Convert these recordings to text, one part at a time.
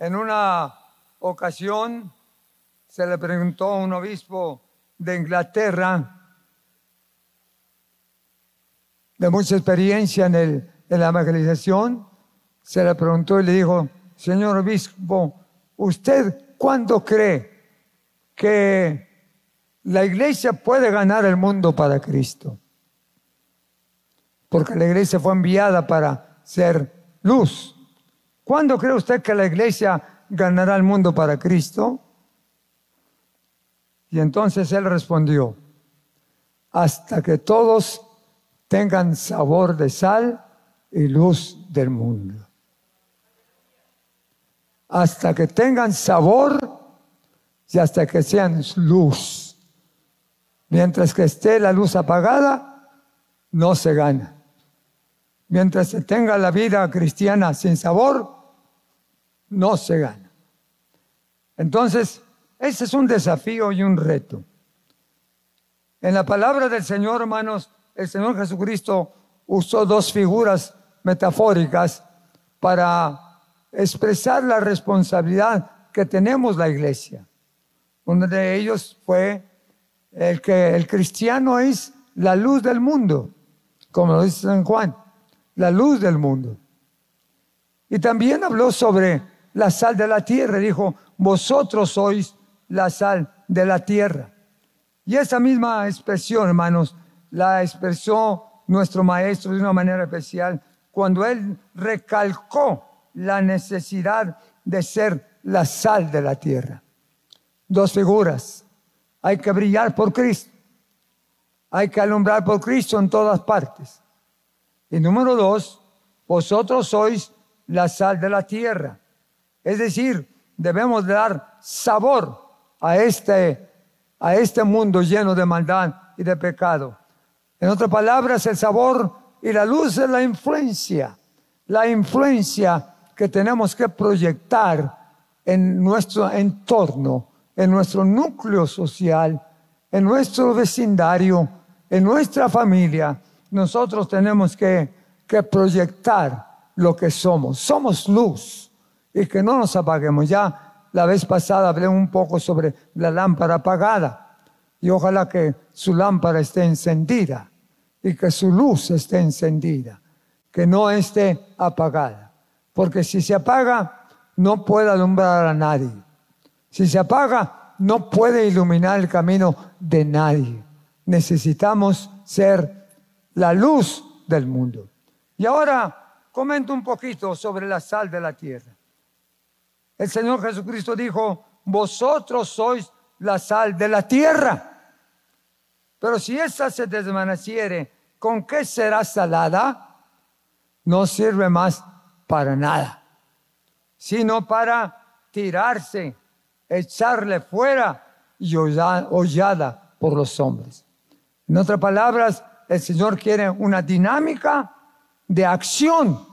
En una ocasión se le preguntó a un obispo de Inglaterra, de mucha experiencia en, el, en la evangelización, se le preguntó y le dijo, señor obispo, ¿usted cuándo cree que la iglesia puede ganar el mundo para Cristo? Porque la iglesia fue enviada para ser luz. ¿Cuándo cree usted que la iglesia ganará el mundo para Cristo? Y entonces él respondió, hasta que todos tengan sabor de sal y luz del mundo. Hasta que tengan sabor y hasta que sean luz. Mientras que esté la luz apagada, no se gana. Mientras se tenga la vida cristiana sin sabor, no se gana. Entonces, ese es un desafío y un reto. En la palabra del Señor, hermanos, el Señor Jesucristo usó dos figuras metafóricas para expresar la responsabilidad que tenemos la iglesia. Uno de ellos fue el que el cristiano es la luz del mundo, como lo dice San Juan, la luz del mundo. Y también habló sobre la sal de la tierra, dijo, vosotros sois la sal de la tierra. Y esa misma expresión, hermanos, la expresó nuestro maestro de una manera especial cuando él recalcó la necesidad de ser la sal de la tierra. Dos figuras. Hay que brillar por Cristo. Hay que alumbrar por Cristo en todas partes. Y número dos, vosotros sois la sal de la tierra. Es decir, debemos dar sabor a este, a este mundo lleno de maldad y de pecado. En otras palabras, el sabor y la luz es la influencia, la influencia que tenemos que proyectar en nuestro entorno, en nuestro núcleo social, en nuestro vecindario, en nuestra familia. Nosotros tenemos que, que proyectar lo que somos. Somos luz y que no nos apaguemos. Ya la vez pasada hablé un poco sobre la lámpara apagada y ojalá que su lámpara esté encendida y que su luz esté encendida, que no esté apagada. Porque si se apaga, no puede alumbrar a nadie. Si se apaga, no puede iluminar el camino de nadie. Necesitamos ser la luz del mundo. Y ahora comento un poquito sobre la sal de la tierra. El Señor Jesucristo dijo, vosotros sois la sal de la tierra. Pero si esa se desvaneciere, ¿con qué será salada? No sirve más para nada, sino para tirarse, echarle fuera y hollada por los hombres. En otras palabras, el Señor quiere una dinámica de acción.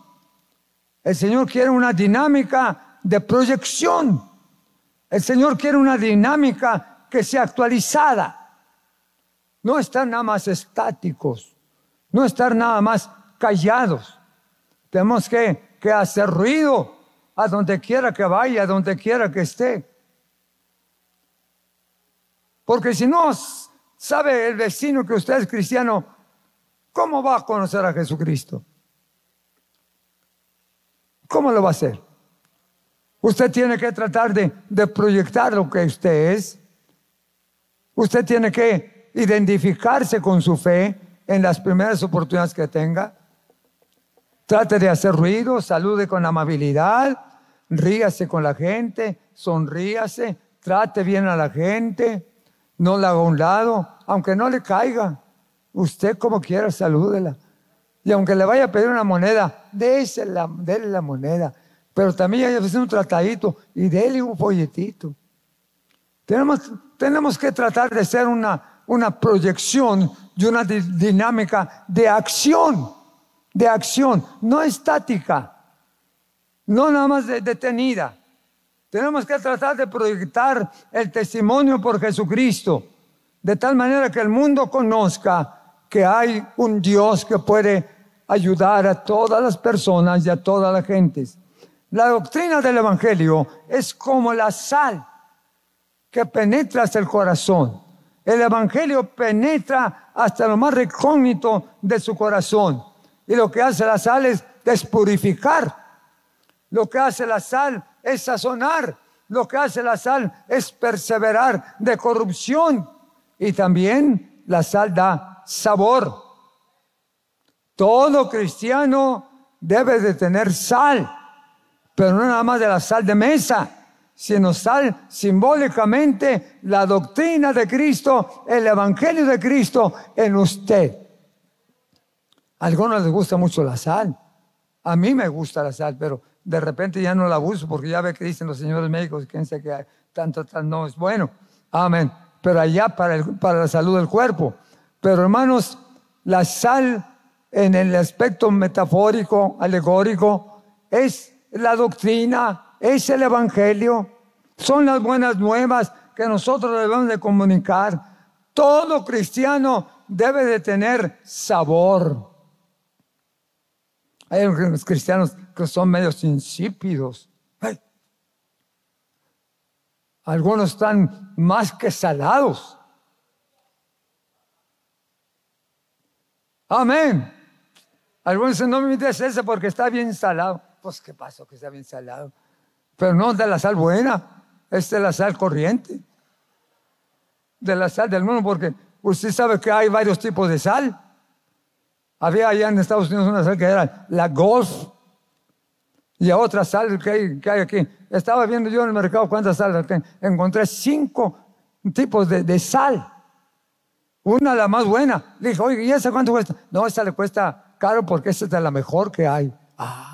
El Señor quiere una dinámica de proyección. El Señor quiere una dinámica que sea actualizada. No estar nada más estáticos, no estar nada más callados. Tenemos que, que hacer ruido a donde quiera que vaya, a donde quiera que esté. Porque si no sabe el vecino que usted es cristiano, ¿cómo va a conocer a Jesucristo? ¿Cómo lo va a hacer? Usted tiene que tratar de, proyectar lo que usted es. Usted tiene que identificarse con su fe en las primeras oportunidades que tenga. Trate de hacer ruido, salude con amabilidad, ríase con la gente, sonríase, trate bien a la gente, no la haga a un lado, aunque no le caiga. Usted como quiera, salúdela. Y aunque le vaya a pedir una moneda, déle la moneda. Pero también hay que hacer un tratadito y déle un folletito. Tenemos, que tratar de ser una, proyección y una dinámica de acción, de acción, no estática, no nada más detenida. Tenemos que tratar de proyectar el testimonio por Jesucristo, de tal manera que el mundo conozca que hay un Dios que puede ayudar a todas las personas y a todas las gentes. La doctrina del Evangelio es como la sal que penetra hasta el corazón. El Evangelio penetra hasta lo más recógnito de su corazón. Y lo que hace la sal es despurificar. Lo que hace la sal es sazonar. Lo que hace la sal es perseverar de corrupción. Y también la sal da sabor. Todo cristiano debe de tener sal, pero no nada más de la sal de mesa, sino sal simbólicamente la doctrina de Cristo, el Evangelio de Cristo en usted. A algunos les gusta mucho la sal. A mí me gusta la sal, pero de repente ya no la uso porque ya ve que dicen los señores médicos que que tanto tal no es bueno. Amén. Pero allá para, para la salud del cuerpo. Pero hermanos, la sal en el aspecto metafórico, alegórico, es la doctrina, es el evangelio, son las buenas nuevas que nosotros debemos de comunicar. Todo cristiano debe de tener sabor. Hay unos cristianos que son medios insípidos. Algunos están más que salados. Amén. Algunos dicen, no me invites ese porque está bien salado. Pues, ¿qué pasó que está bien salado? Pero no de la sal buena, es de la sal corriente. De la sal del mundo, porque usted sabe que hay varios tipos de sal. Había allá en Estados Unidos una sal que era la Golf y otra sal que hay, que hay aquí. Estaba viendo yo en el mercado cuántas sales Encontré cinco tipos de, de sal. Una la más buena. Le dije, oye, ¿y esa cuánto cuesta? No, esa le cuesta caro porque esta es la mejor que hay. Ah.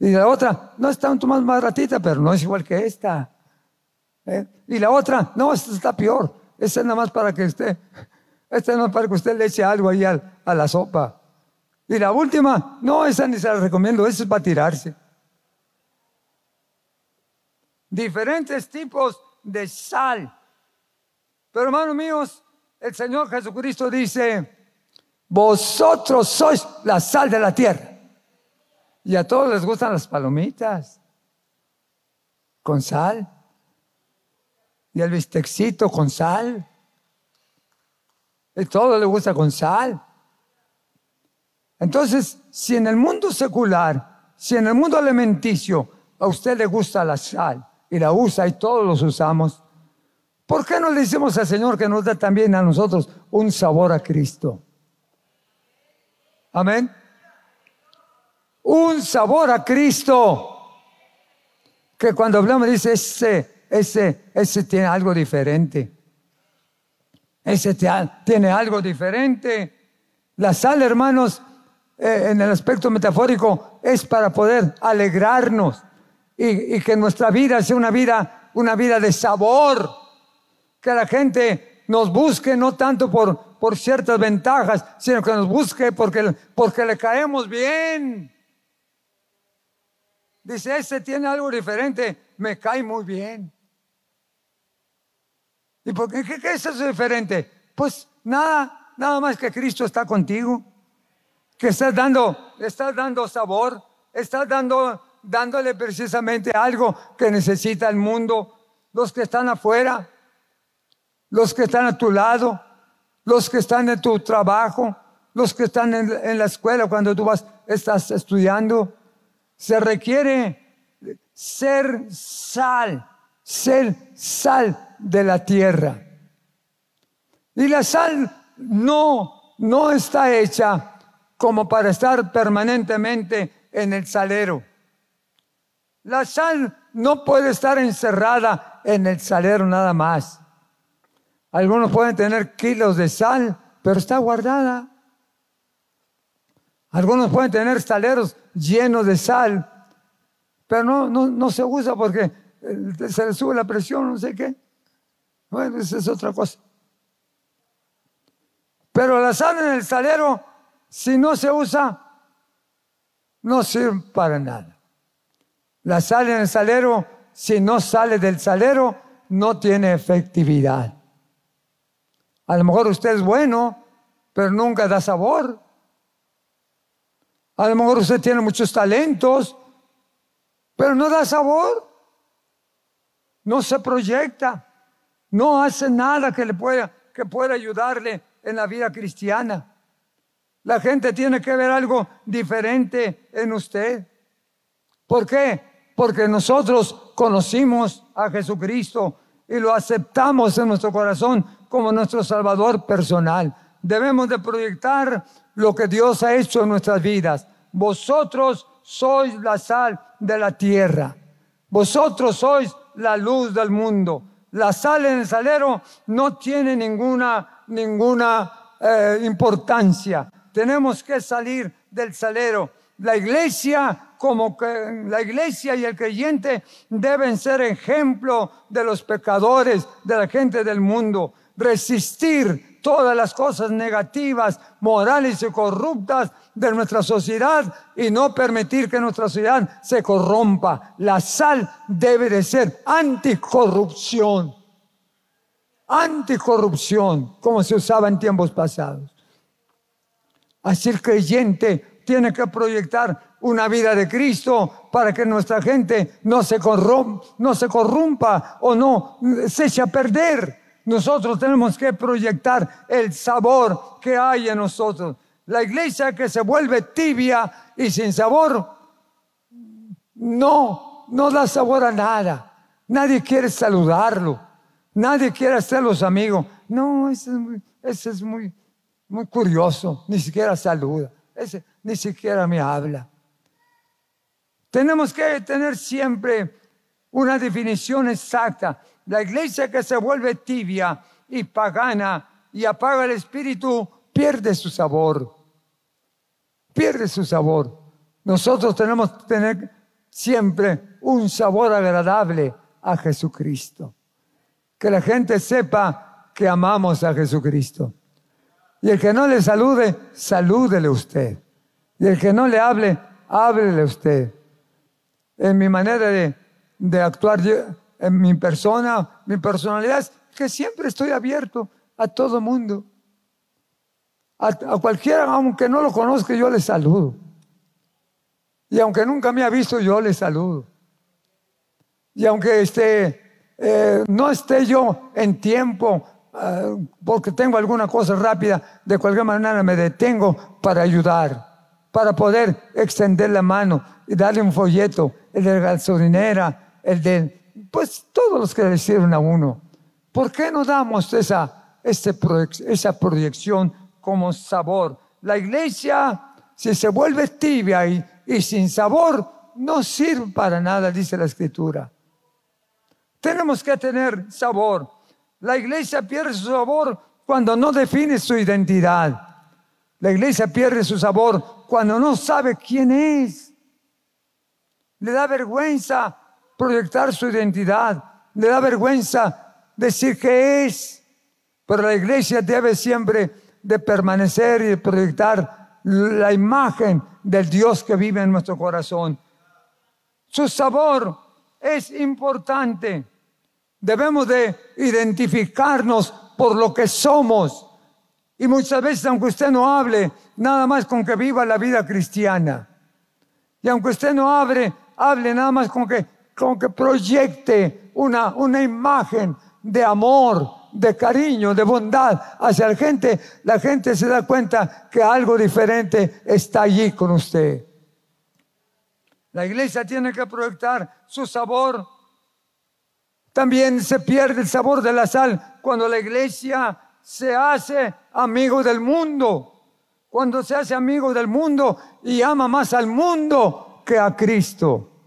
Y la otra, no está un más baratita, pero no es igual que esta. ¿Eh? Y la otra, no, esta está peor. Esta es nada más para que usted, esta es nada más para que usted le eche algo ahí a, la sopa. Y la última, no, esa ni se la recomiendo, esa es para tirarse. Diferentes tipos de sal. Pero hermanos míos, el Señor Jesucristo dice, vosotros sois la sal de la tierra. Y a todos les gustan las palomitas con sal. Y el bistecito con sal. Y todo le gusta con sal. Entonces, si en el mundo secular, si en el mundo alimenticio a usted le gusta la sal y la usa y todos los usamos, ¿por qué no le decimos al Señor que nos da también a nosotros un sabor a Cristo? Amén. Un sabor a Cristo. Que cuando hablamos dice, ese, ese, ese tiene algo diferente. Ese tiene algo diferente. La sal, hermanos, eh, en el aspecto metafórico, es para poder alegrarnos y, que nuestra vida sea una vida, una vida de sabor. Que la gente nos busque no tanto por, por ciertas ventajas, sino que nos busque porque, porque le caemos bien. Dice, ese tiene algo diferente, me cae muy bien. ¿Y por qué, qué, es eso diferente? Pues nada, nada más que Cristo está contigo, que estás dando, estás dando sabor, estás dando, dándole precisamente algo que necesita el mundo, los que están afuera, los que están a tu lado, los que están en tu trabajo, los que están en, la escuela cuando tú vas, estás estudiando. Se requiere ser sal, ser sal de la tierra. Y la sal no, no está hecha como para estar permanentemente en el salero. La sal no puede estar encerrada en el salero nada más. Algunos pueden tener kilos de sal, pero está guardada. Algunos pueden tener saleros llenos de sal, pero no, no, se usa porque eh, se le sube la presión, no sé qué. Bueno, esa es otra cosa. Pero la sal en el salero, si no se usa, no sirve para nada. La sal en el salero, si no sale del salero, no tiene efectividad. A lo mejor usted es bueno, pero nunca da sabor. A lo mejor usted tiene muchos talentos, pero no da sabor, no se proyecta, no hace nada que le pueda, que pueda ayudarle en la vida cristiana. La gente tiene que ver algo diferente en usted. ¿Por qué? Porque nosotros conocimos a Jesucristo y lo aceptamos en nuestro corazón como nuestro Salvador personal. Debemos de proyectar lo que Dios ha hecho en nuestras vidas. Vosotros sois la sal de la tierra. Vosotros sois la luz del mundo. La sal en el salero no tiene ninguna, ninguna eh, importancia. Tenemos que salir del salero. La iglesia, como que la iglesia y el creyente deben ser ejemplo de los pecadores, de la gente del mundo. Resistir todas las cosas negativas, morales y corruptas de nuestra sociedad y no permitir que nuestra sociedad se corrompa. La sal debe de ser anticorrupción. Anticorrupción, como se usaba en tiempos pasados. Así el creyente tiene que proyectar una vida de Cristo para que nuestra gente no se, corrompa, no se corrompa o no se eche a perder. Nosotros tenemos que proyectar el sabor que hay en nosotros. La iglesia que se vuelve tibia y sin sabor, no, no da sabor a nada. Nadie quiere saludarlo. Nadie quiere ser los amigos. No, ese es muy, ese es muy, muy curioso. Ni siquiera saluda. Ese ni siquiera me habla. Tenemos que tener siempre una definición exacta. La iglesia que se vuelve tibia y pagana y apaga el espíritu pierde su sabor pierde su sabor. Nosotros tenemos que tener siempre un sabor agradable a Jesucristo. Que la gente sepa que amamos a Jesucristo. Y el que no le salude, salúdele usted. Y el que no le hable, háblele usted. En mi manera de, de actuar, en mi persona, mi personalidad, es que siempre estoy abierto a todo mundo. A, cualquiera, aunque no lo conozca, yo le saludo. Y aunque nunca me ha visto, yo le saludo. Y aunque esté, eh, no esté yo en tiempo, eh, porque tengo alguna cosa rápida, de cualquier manera me detengo para ayudar, para poder extender la mano y darle un folleto, el de la gasolinera, el de, pues todos los que le sirven a uno. ¿Por qué no damos esa, esa proyección como sabor. La iglesia, si se vuelve tibia y, y sin sabor, no sirve para nada, dice la escritura. Tenemos que tener sabor. La iglesia pierde su sabor cuando no define su identidad. La iglesia pierde su sabor cuando no sabe quién es. Le da vergüenza proyectar su identidad. Le da vergüenza decir que es. Pero la iglesia debe siempre de permanecer y de proyectar la imagen del Dios que vive en nuestro corazón. Su sabor es importante. Debemos de identificarnos por lo que somos. Y muchas veces, aunque usted no hable, nada más con que viva la vida cristiana. Y aunque usted no hable, hable nada más con que, con que proyecte una, una imagen de amor, de cariño, de bondad hacia la gente, la gente se da cuenta que algo diferente está allí con usted. La iglesia tiene que proyectar su sabor. También se pierde el sabor de la sal cuando la iglesia se hace amigo del mundo. Cuando se hace amigo del mundo y ama más al mundo que a Cristo.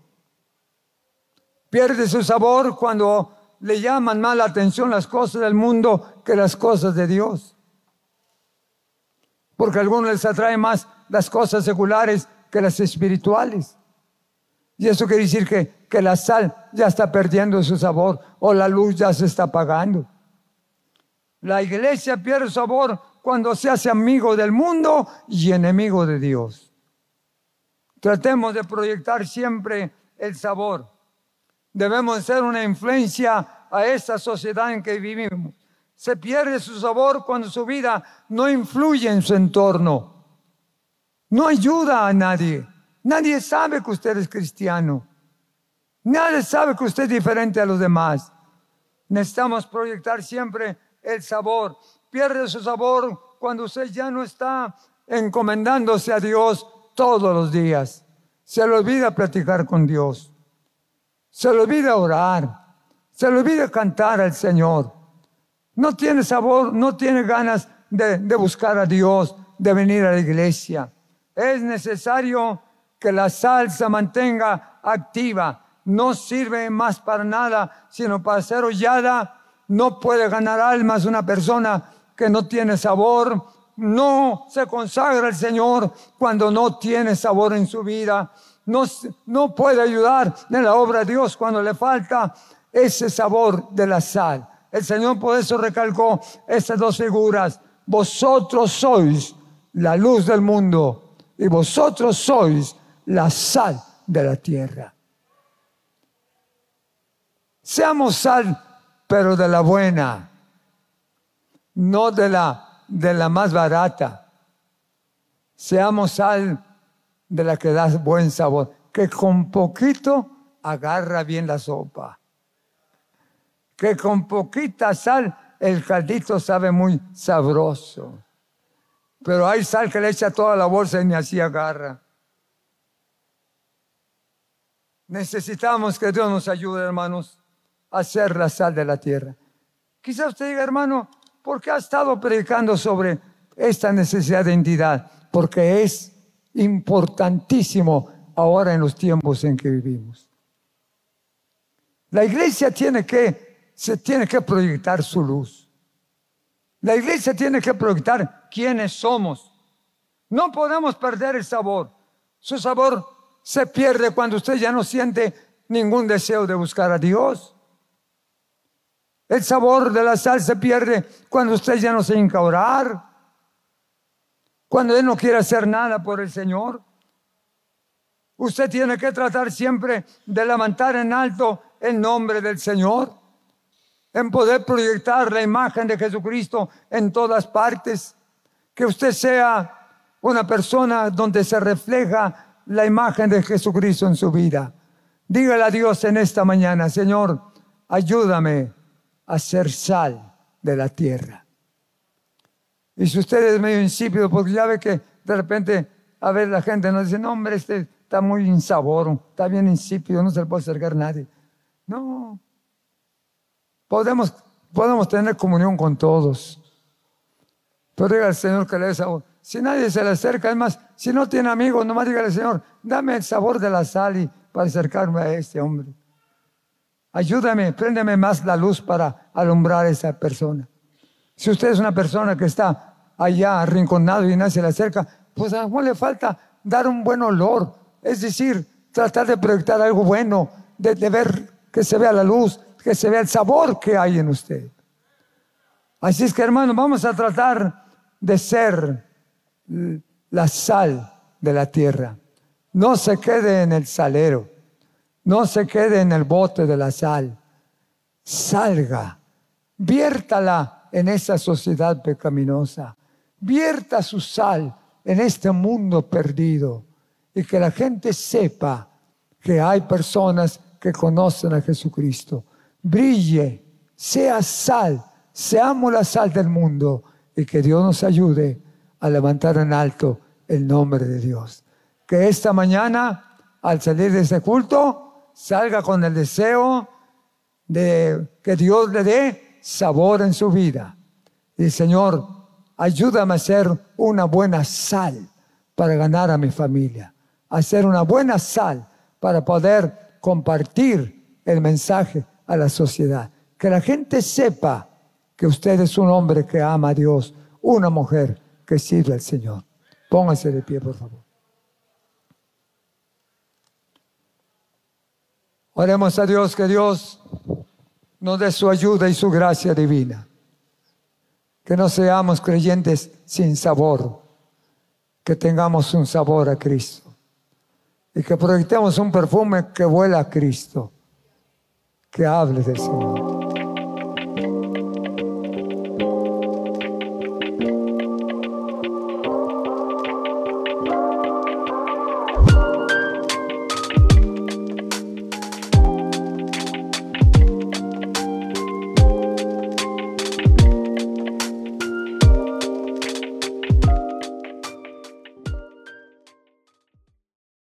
Pierde su sabor cuando le llaman más la atención las cosas del mundo que las cosas de Dios. Porque a algunos les atrae más las cosas seculares que las espirituales. Y eso quiere decir que, que la sal ya está perdiendo su sabor o la luz ya se está apagando. La iglesia pierde sabor cuando se hace amigo del mundo y enemigo de Dios. Tratemos de proyectar siempre el sabor. Debemos ser una influencia a esta sociedad en que vivimos. Se pierde su sabor cuando su vida no influye en su entorno. No ayuda a nadie. Nadie sabe que usted es cristiano. Nadie sabe que usted es diferente a los demás. Necesitamos proyectar siempre el sabor. Pierde su sabor cuando usted ya no está encomendándose a Dios todos los días. Se le olvida platicar con Dios. Se le olvida orar. Se le olvida cantar al Señor. No tiene sabor, no tiene ganas de, de buscar a Dios, de venir a la iglesia. Es necesario que la sal se mantenga activa. No sirve más para nada, sino para ser hollada. No puede ganar almas una persona que no tiene sabor. No se consagra al Señor cuando no tiene sabor en su vida. No, no puede ayudar en la obra de Dios cuando le falta ese sabor de la sal. El Señor por eso recalcó estas dos figuras. Vosotros sois la luz del mundo y vosotros sois la sal de la tierra. Seamos sal, pero de la buena, no de la, de la más barata. Seamos sal de la que da buen sabor, que con poquito agarra bien la sopa, que con poquita sal el caldito sabe muy sabroso. Pero hay sal que le echa toda la bolsa y ni así agarra. Necesitamos que Dios nos ayude, hermanos, a hacer la sal de la tierra. Quizás usted diga, hermano, ¿por qué ha estado predicando sobre esta necesidad de entidad? Porque es importantísimo ahora en los tiempos en que vivimos. La iglesia tiene que, se tiene que proyectar su luz. La iglesia tiene que proyectar quiénes somos. No podemos perder el sabor. Su sabor se pierde cuando usted ya no siente ningún deseo de buscar a Dios. El sabor de la sal se pierde cuando usted ya no se hinca orar. Cuando él no quiere hacer nada por el Señor. Usted tiene que tratar siempre de levantar en alto el nombre del Señor en poder proyectar la imagen de Jesucristo en todas partes, que usted sea una persona donde se refleja la imagen de Jesucristo en su vida. Dígale a Dios en esta mañana, Señor, ayúdame a ser sal de la tierra. Y si usted es medio insípido, porque ya ve que de repente a ver la gente nos dice, no hombre, este está muy insabor, está bien insípido, no se le puede acercar a nadie. No, Podemos, podemos tener comunión con todos. Pero diga al Señor que le dé sabor. Si nadie se le acerca, es más, si no tiene amigos, nomás dígale, Señor, dame el sabor de la sal y para acercarme a este hombre. Ayúdame, préndeme más la luz para alumbrar a esa persona. Si usted es una persona que está allá arrinconado y nadie se le acerca, pues a lo le falta dar un buen olor. Es decir, tratar de proyectar algo bueno, de, de ver que se vea la luz, que se vea el sabor que hay en usted. Así es que hermano, vamos a tratar de ser la sal de la tierra. No se quede en el salero, no se quede en el bote de la sal. Salga, viértala en esa sociedad pecaminosa, vierta su sal en este mundo perdido y que la gente sepa que hay personas que conocen a Jesucristo brille, sea sal, seamos la sal del mundo y que Dios nos ayude a levantar en alto el nombre de Dios. Que esta mañana, al salir de este culto, salga con el deseo de que Dios le dé sabor en su vida. Y Señor, ayúdame a ser una buena sal para ganar a mi familia, a ser una buena sal para poder compartir el mensaje a la sociedad. Que la gente sepa que usted es un hombre que ama a Dios, una mujer que sirve al Señor. Póngase de pie, por favor. Oremos a Dios que Dios nos dé su ayuda y su gracia divina. Que no seamos creyentes sin sabor, que tengamos un sabor a Cristo y que proyectemos un perfume que vuela a Cristo que hables del Señor.